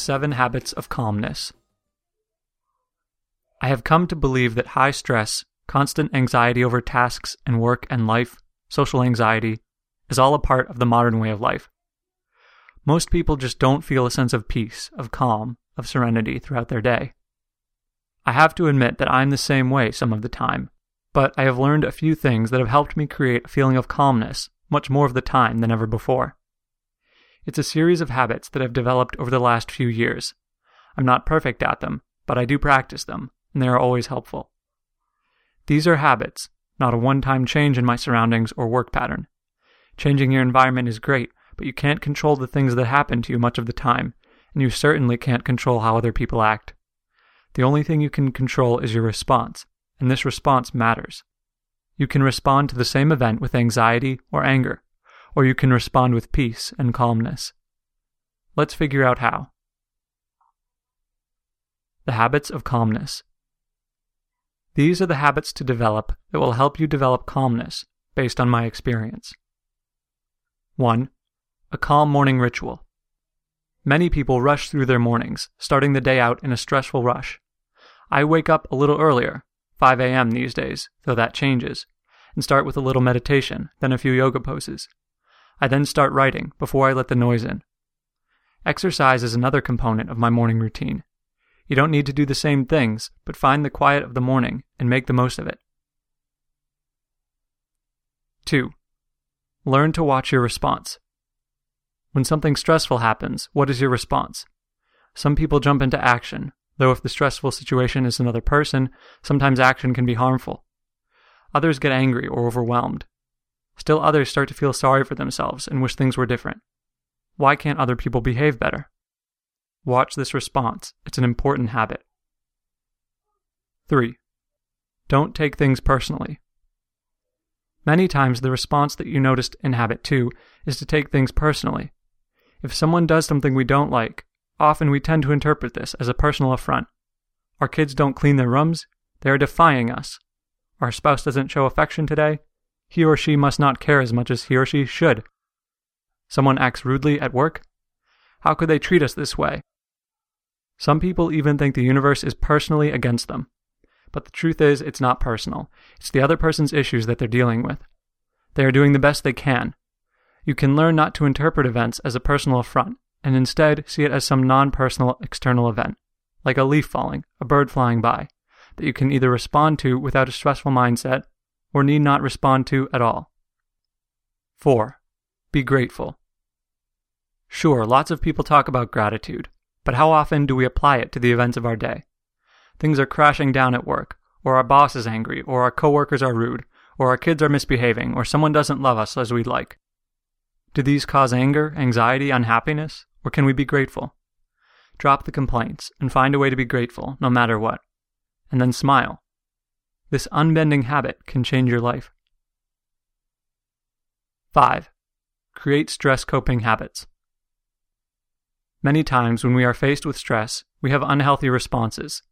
Seven Habits of Calmness. I have come to believe that high stress, constant anxiety over tasks and work and life, social anxiety, is all a part of the modern way of life. Most people just don't feel a sense of peace, of calm, of serenity throughout their day. I have to admit that I'm the same way some of the time, but I have learned a few things that have helped me create a feeling of calmness much more of the time than ever before. It's a series of habits that I've developed over the last few years. I'm not perfect at them, but I do practice them, and they are always helpful. These are habits, not a one time change in my surroundings or work pattern. Changing your environment is great, but you can't control the things that happen to you much of the time, and you certainly can't control how other people act. The only thing you can control is your response, and this response matters. You can respond to the same event with anxiety or anger, or you can respond with peace and calmness. Let's figure out how. The habits of calmness. These are the habits to develop that will help you develop calmness based on my experience. 1. A calm morning ritual. Many people rush through their mornings, starting the day out in a stressful rush. I wake up a little earlier, 5 a.m. these days, though that changes, and start with a little meditation, then a few yoga poses. I then start writing before I let the noise in. Exercise is another component of my morning routine. You don't need to do the same things, but find the quiet of the morning and make the most of it. 2. Learn to watch your response. When something stressful happens, what is your response? Some people jump into action, though if the stressful situation is another person, sometimes action can be harmful. Others get angry or overwhelmed. Still others start to feel sorry for themselves and wish things were different. Why can't other people behave better? Watch this response. It's an important habit. 3. Don't take things personally. Many times the response that you noticed in habit 2 is to take things personally. If someone does something we don't like, often we tend to interpret this as a personal affront. Our kids don't clean their rooms, they are defying us. Our spouse doesn't show affection today, he or she must not care as much as he or she should. Someone acts rudely at work? How could they treat us this way? Some people even think the universe is personally against them. But the truth is, it's not personal. It's the other person's issues that they're dealing with. They are doing the best they can. You can learn not to interpret events as a personal affront, and instead see it as some non personal external event, like a leaf falling, a bird flying by, that you can either respond to without a stressful mindset or need not respond to at all. 4. Be grateful. Sure, lots of people talk about gratitude, but how often do we apply it to the events of our day? Things are crashing down at work, or our boss is angry, or our coworkers are rude, or our kids are misbehaving, or someone doesn't love us as we'd like. Do these cause anger, anxiety, unhappiness, or can we be grateful? Drop the complaints and find a way to be grateful no matter what. And then smile. This unbending habit can change your life. 5. Create stress coping habits. Many times when we are faced with stress, we have unhealthy responses.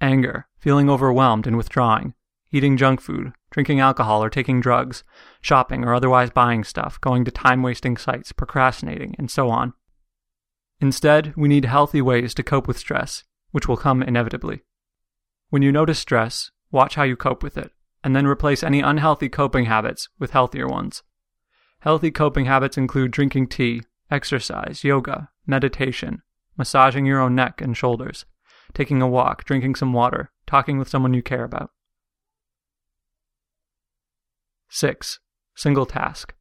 Anger, feeling overwhelmed and withdrawing, eating junk food, drinking alcohol or taking drugs, shopping or otherwise buying stuff, going to time wasting sites, procrastinating, and so on. Instead, we need healthy ways to cope with stress, which will come inevitably. When you notice stress, Watch how you cope with it, and then replace any unhealthy coping habits with healthier ones. Healthy coping habits include drinking tea, exercise, yoga, meditation, massaging your own neck and shoulders, taking a walk, drinking some water, talking with someone you care about. 6. Single task.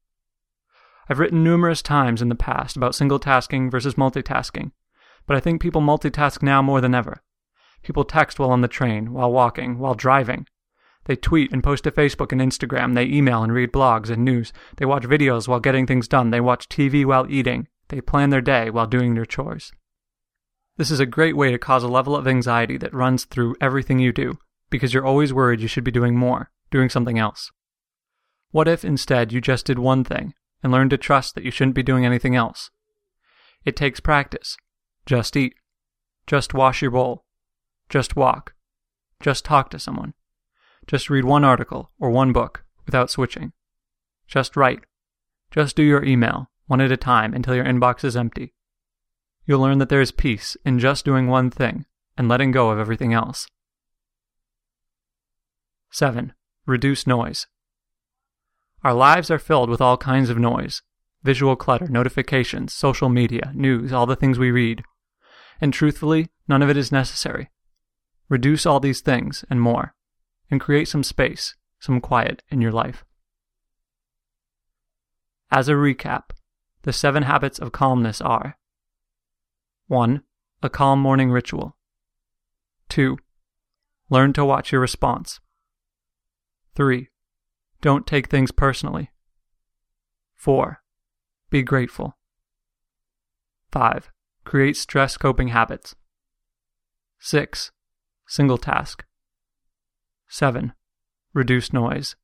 I've written numerous times in the past about single tasking versus multitasking, but I think people multitask now more than ever. People text while on the train, while walking, while driving. They tweet and post to Facebook and Instagram. They email and read blogs and news. They watch videos while getting things done. They watch TV while eating. They plan their day while doing their chores. This is a great way to cause a level of anxiety that runs through everything you do, because you're always worried you should be doing more, doing something else. What if instead you just did one thing and learned to trust that you shouldn't be doing anything else? It takes practice. Just eat. Just wash your bowl. Just walk. Just talk to someone. Just read one article or one book without switching. Just write. Just do your email, one at a time, until your inbox is empty. you'll learn that there is peace in just doing one thing and letting go of everything else. 7. Reduce noise. Our lives are filled with all kinds of noise visual clutter, notifications, social media, news, all the things we read. And truthfully, none of it is necessary. Reduce all these things and more, and create some space, some quiet in your life. As a recap, the seven habits of calmness are 1. A calm morning ritual. 2. Learn to watch your response. 3. Don't take things personally. 4. Be grateful. 5. Create stress coping habits. 6. Single task. 7. Reduce noise.